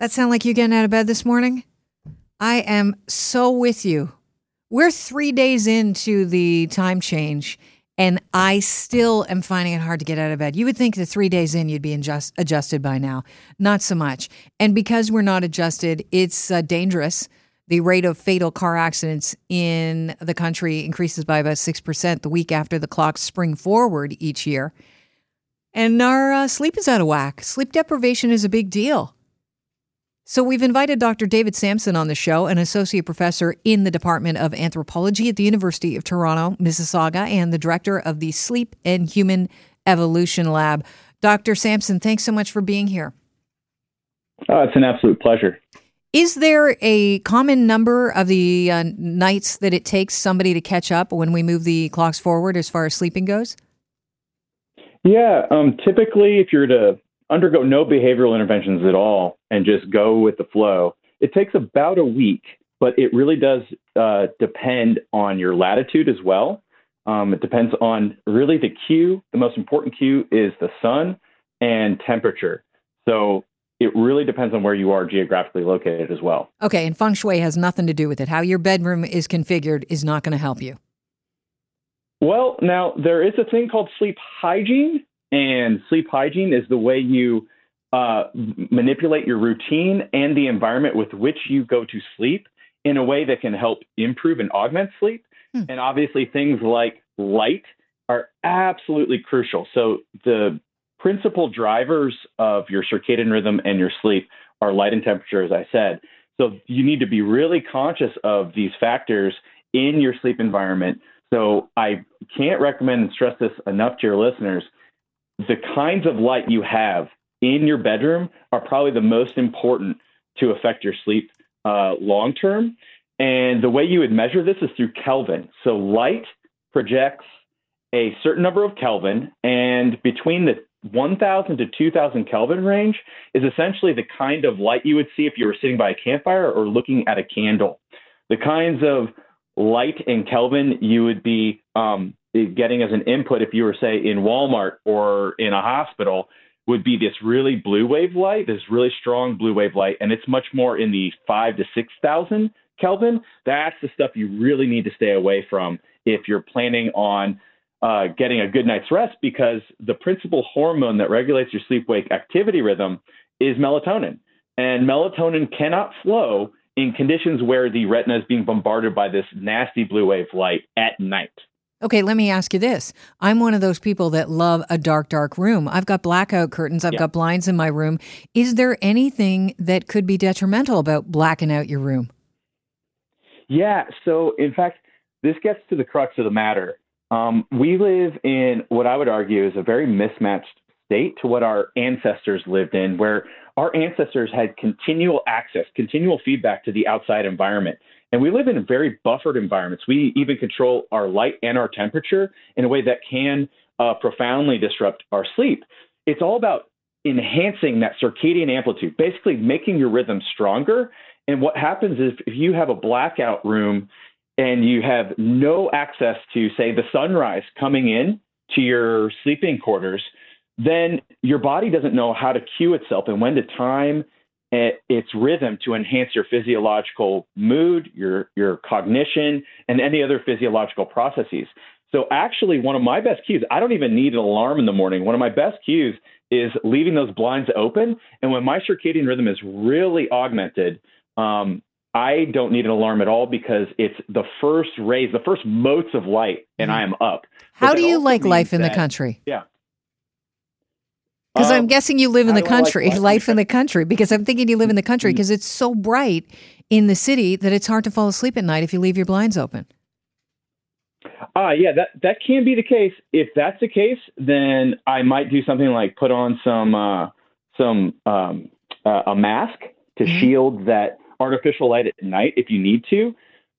That sound like you getting out of bed this morning? I am so with you. We're three days into the time change, and I still am finding it hard to get out of bed. You would think that three days in, you'd be adjust- adjusted by now. Not so much. And because we're not adjusted, it's uh, dangerous. The rate of fatal car accidents in the country increases by about 6% the week after the clocks spring forward each year. And our uh, sleep is out of whack. Sleep deprivation is a big deal. So we've invited Dr. David Samson on the show, an associate professor in the Department of Anthropology at the University of Toronto, Mississauga, and the director of the Sleep and Human Evolution Lab. Dr. Samson, thanks so much for being here. Oh, it's an absolute pleasure. Is there a common number of the uh, nights that it takes somebody to catch up when we move the clocks forward as far as sleeping goes? Yeah, um, typically, if you're to undergo no behavioral interventions at all and just go with the flow, it takes about a week, but it really does uh, depend on your latitude as well. Um, it depends on really the cue. The most important cue is the sun and temperature. So it really depends on where you are geographically located as well. Okay, and feng shui has nothing to do with it. How your bedroom is configured is not going to help you. Well, now there is a thing called sleep hygiene, and sleep hygiene is the way you uh, manipulate your routine and the environment with which you go to sleep in a way that can help improve and augment sleep. Hmm. And obviously, things like light are absolutely crucial. So, the principal drivers of your circadian rhythm and your sleep are light and temperature, as I said. So, you need to be really conscious of these factors in your sleep environment. So, I can't recommend and stress this enough to your listeners the kinds of light you have in your bedroom are probably the most important to affect your sleep uh, long term. And the way you would measure this is through Kelvin. So light projects a certain number of Kelvin, and between the 1000 to 2000 Kelvin range is essentially the kind of light you would see if you were sitting by a campfire or looking at a candle. The kinds of light in Kelvin you would be um, getting as an input if you were say in Walmart or in a hospital would be this really blue wave light, this really strong blue wave light, and it's much more in the five to six thousand Kelvin. That's the stuff you really need to stay away from if you're planning on uh, getting a good night's rest, because the principal hormone that regulates your sleep wake activity rhythm is melatonin, and melatonin cannot flow in conditions where the retina is being bombarded by this nasty blue wave light at night. Okay, let me ask you this. I'm one of those people that love a dark, dark room. I've got blackout curtains, I've yeah. got blinds in my room. Is there anything that could be detrimental about blacking out your room? Yeah, so in fact, this gets to the crux of the matter. Um, we live in what I would argue is a very mismatched state to what our ancestors lived in, where our ancestors had continual access, continual feedback to the outside environment. And we live in very buffered environments. We even control our light and our temperature in a way that can uh, profoundly disrupt our sleep. It's all about enhancing that circadian amplitude, basically making your rhythm stronger. And what happens is if you have a blackout room and you have no access to, say, the sunrise coming in to your sleeping quarters, then your body doesn't know how to cue itself and when to time its rhythm to enhance your physiological mood, your your cognition, and any other physiological processes. So actually, one of my best cues, I don't even need an alarm in the morning. One of my best cues is leaving those blinds open. And when my circadian rhythm is really augmented, um, I don't need an alarm at all because it's the first rays, the first motes of light, and mm-hmm. I am up. How do you like life in that, the country? Yeah. Because um, I'm guessing you live in the country, like life in the country, because I'm thinking you live in the country because mm-hmm. it's so bright in the city that it's hard to fall asleep at night if you leave your blinds open. Ah, uh, yeah, that that can be the case. If that's the case, then I might do something like put on some uh, some um, uh, a mask to mm-hmm. shield that artificial light at night if you need to.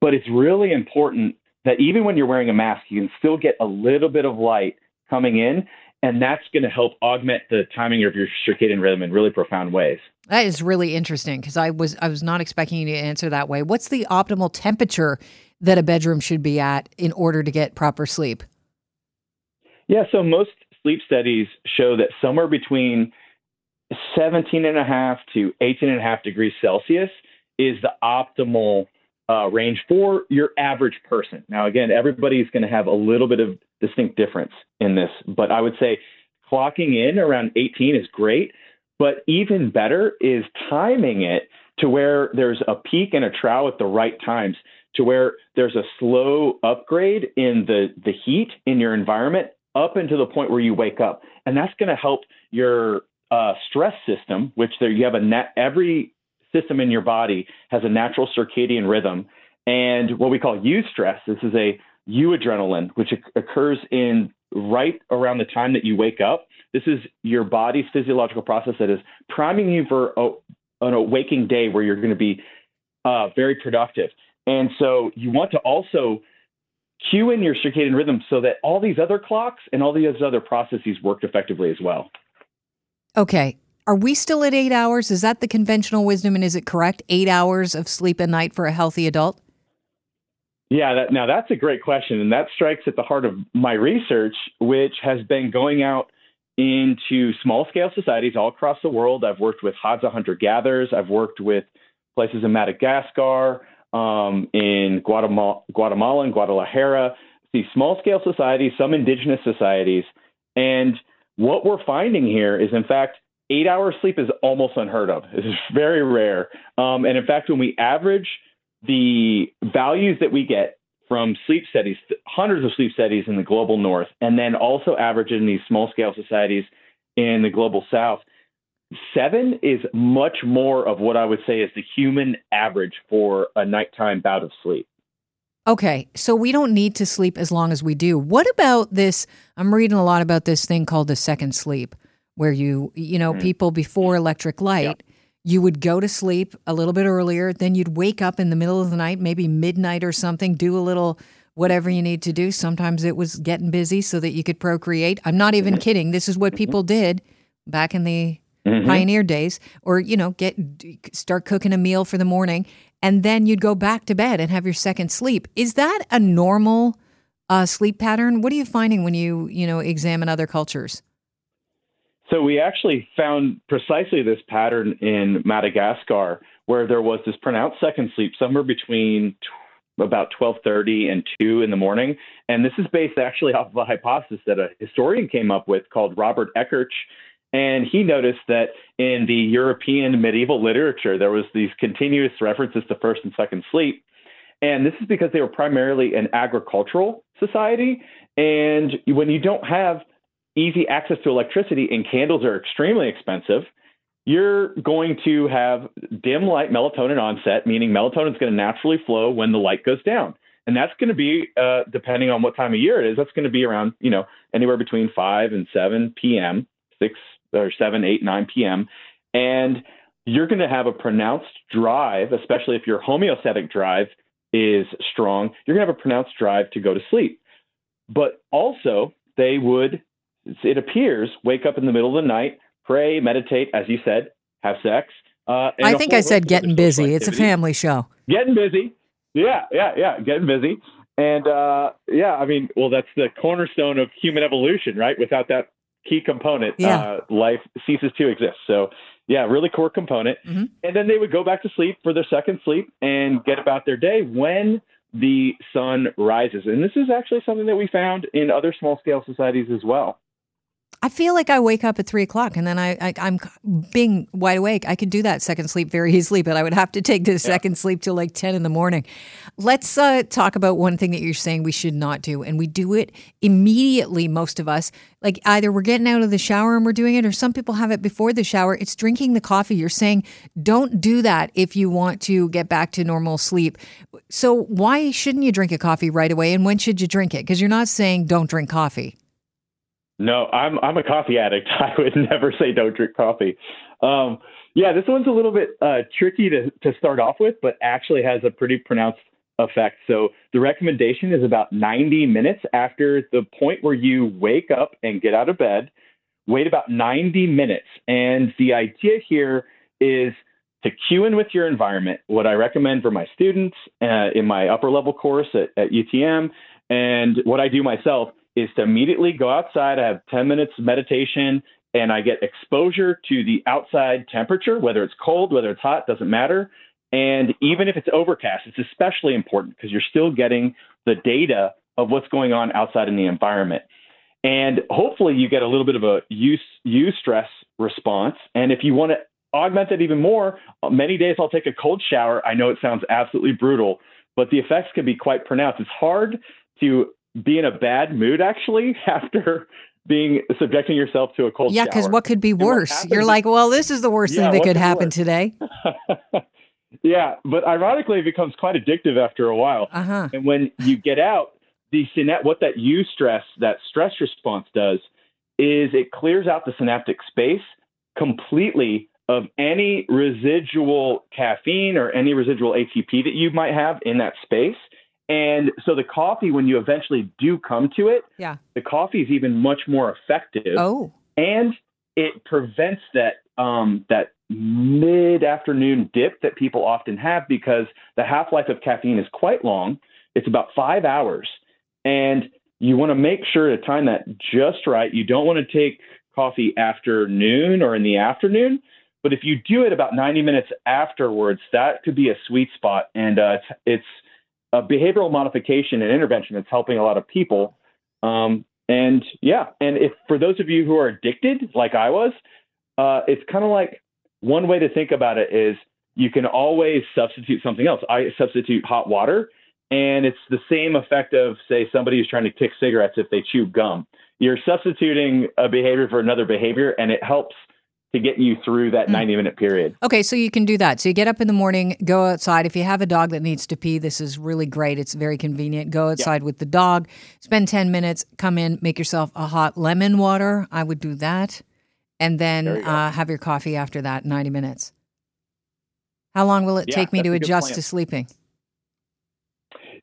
But it's really important that even when you're wearing a mask, you can still get a little bit of light coming in and that's going to help augment the timing of your circadian rhythm in really profound ways. That is really interesting because I was I was not expecting you to answer that way. What's the optimal temperature that a bedroom should be at in order to get proper sleep? Yeah, so most sleep studies show that somewhere between 17 and a half to 18 and a half degrees Celsius is the optimal uh, range for your average person. Now, again, everybody's going to have a little bit of distinct difference in this, but I would say clocking in around 18 is great. But even better is timing it to where there's a peak and a trough at the right times, to where there's a slow upgrade in the, the heat in your environment up until the point where you wake up. And that's going to help your uh, stress system, which there you have a net every system in your body has a natural circadian rhythm, and what we call eustress. This is a euadrenaline, which occurs in right around the time that you wake up. This is your body's physiological process that is priming you for a, an waking day where you're going to be uh, very productive. And so you want to also cue in your circadian rhythm so that all these other clocks and all these other processes work effectively as well. Okay. Are we still at eight hours? Is that the conventional wisdom? And is it correct? Eight hours of sleep a night for a healthy adult? Yeah, that, now that's a great question. And that strikes at the heart of my research, which has been going out into small scale societies all across the world. I've worked with Hadza hunter gatherers, I've worked with places in Madagascar, um, in Guatemala, Guatemala and Guadalajara, these small scale societies, some indigenous societies. And what we're finding here is, in fact, eight hours sleep is almost unheard of. Is very rare. Um, and in fact, when we average the values that we get from sleep studies, hundreds of sleep studies in the global north, and then also average in these small scale societies in the global south, seven is much more of what I would say is the human average for a nighttime bout of sleep. Okay, so we don't need to sleep as long as we do. What about this? I'm reading a lot about this thing called the second sleep, where you, you know, mm-hmm. people before electric light, yep. you would go to sleep a little bit earlier, then you'd wake up in the middle of the night, maybe midnight or something, do a little whatever you need to do. Sometimes it was getting busy so that you could procreate. I'm not even mm-hmm. kidding. This is what mm-hmm. people did back in the mm-hmm. pioneer days or you know get start cooking a meal for the morning and then you'd go back to bed and have your second sleep. Is that a normal uh, sleep pattern? What are you finding when you you know examine other cultures? So we actually found precisely this pattern in Madagascar, where there was this pronounced second sleep somewhere between about 12:30 and 2 in the morning, and this is based actually off of a hypothesis that a historian came up with called Robert Ekirch, and he noticed that in the European medieval literature, there was these continuous references to first and second sleep. And this is because they were primarily an agricultural society. And when you don't have easy access to electricity and candles are extremely expensive, you're going to have dim light melatonin onset, meaning melatonin is going to naturally flow when the light goes down. And that's going to be, uh, depending on what time of year it is, that's going to be around, you know, anywhere between 5 and 7 p.m., 6 or 7, 8, 9 p.m. And you're going to have a pronounced drive, especially if your homeostatic drive is strong, you're going to have a pronounced drive to go to sleep. But also, they would, it appears, wake up in the middle of the night, pray, meditate, as you said, have sex. Uh, I think I said getting busy. It's a family show. Getting busy. Yeah, yeah, yeah, getting busy. And uh, yeah, I mean, well, that's the cornerstone of human evolution, right? Without that key component, yeah. uh, life ceases to exist. So, yeah, really core component. Mm-hmm. And then they would go back to sleep for their second sleep and get about their day when the sun rises. And this is actually something that we found in other small scale societies as well. I feel like I wake up at three o'clock and then I, I am being wide awake. I could do that second sleep very easily, but I would have to take the yeah. second sleep till like ten in the morning. Let's uh, talk about one thing that you're saying we should not do, and we do it immediately. Most of us, like either we're getting out of the shower and we're doing it, or some people have it before the shower. It's drinking the coffee. You're saying don't do that if you want to get back to normal sleep. So why shouldn't you drink a coffee right away, and when should you drink it? Because you're not saying don't drink coffee. No, I'm I'm a coffee addict. I would never say don't drink coffee. Um, yeah, this one's a little bit uh, tricky to to start off with, but actually has a pretty pronounced effect. So the recommendation is about 90 minutes after the point where you wake up and get out of bed. Wait about 90 minutes, and the idea here is to cue in with your environment. What I recommend for my students uh, in my upper level course at, at UTM, and what I do myself is to immediately go outside, I have 10 minutes meditation, and I get exposure to the outside temperature, whether it's cold, whether it's hot, doesn't matter. And even if it's overcast, it's especially important because you're still getting the data of what's going on outside in the environment. And hopefully you get a little bit of a use eustress response. And if you want to augment that even more, many days I'll take a cold shower. I know it sounds absolutely brutal, but the effects can be quite pronounced. It's hard to be in a bad mood actually after being subjecting yourself to a cold yeah, because what could be worse? You're like, well, this is the worst yeah, thing that could happen today. yeah, but ironically, it becomes quite addictive after a while. Uh-huh. And when you get out, the synapt- what that eustress, that stress response does, is it clears out the synaptic space completely of any residual caffeine or any residual ATP that you might have in that space. And so the coffee, when you eventually do come to it, yeah, the coffee is even much more effective. Oh, and it prevents that um, that mid afternoon dip that people often have because the half life of caffeine is quite long. It's about five hours, and you want to make sure to time that just right. You don't want to take coffee after noon or in the afternoon. But if you do it about 90 minutes afterwards, that could be a sweet spot. And uh, it's, it's a behavioral modification and intervention that's helping a lot of people. Um, and yeah, and if for those of you who are addicted, like I was, uh, it's kind of like one way to think about it is you can always substitute something else. I substitute hot water, and it's the same effect of, say, somebody who's trying to kick cigarettes if they chew gum. You're substituting a behavior for another behavior, and it helps to get you through that mm. 90 minute period. Okay, so you can do that. So you get up in the morning, go outside. If you have a dog that needs to pee, this is really great. It's very convenient. Go outside with the dog, spend 10 minutes, come in, make yourself a hot lemon water. I would do that. And then uh, have your coffee after that, 90 minutes. How long will it yeah, take me to adjust to sleeping?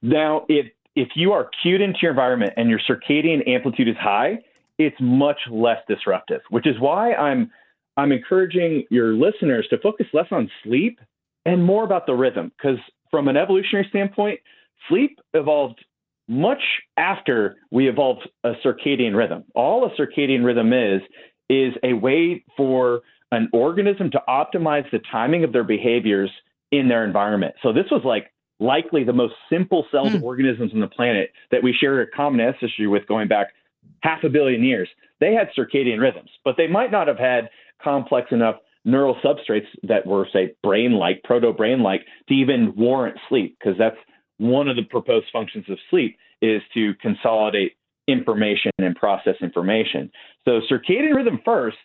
Now, if if you are cued into your environment and your circadian amplitude is high, it's much less disruptive, which is why I'm I'm encouraging your listeners to focus less on sleep and more about the rhythm. Because from an evolutionary standpoint, sleep evolved much after we evolved a circadian rhythm. All a circadian rhythm is, is a way for an organism to optimize the timing of their behaviors in their environment. So this was like likely the most simple celled mm. organisms on the planet that we share a common ancestry with going back half a billion years. They had circadian rhythms, but they might not have had complex enough neural substrates that were, say, brain like, proto brain like, to even warrant sleep, because that's one of the proposed functions of sleep is to consolidate information and process information. So circadian rhythm first,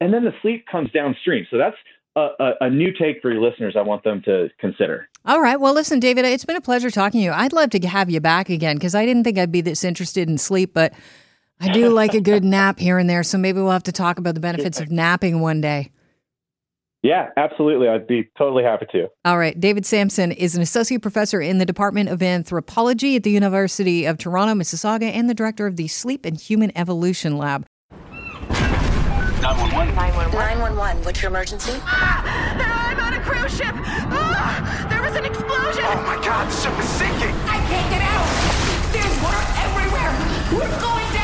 and then the sleep comes downstream. So that's a, a, a, new take for your listeners. I want them to consider. All right. Well, listen, David, it's been a pleasure talking to you. I'd love to have you back again because I didn't think I'd be this interested in sleep, but I do like a good nap here and there, so maybe we'll have to talk about the benefits of napping one day. Yeah, absolutely. I'd be totally happy to. All right. David Samson is an associate professor in the Department of Anthropology at the University of Toronto, Mississauga, and the director of the Sleep and Human Evolution Lab. 911. 911. 911. What's your emergency? Ah, I'm on a cruise ship. Ah, there was an explosion. Oh my God, the ship is sinking. I can't get out. There's water everywhere. We're going down.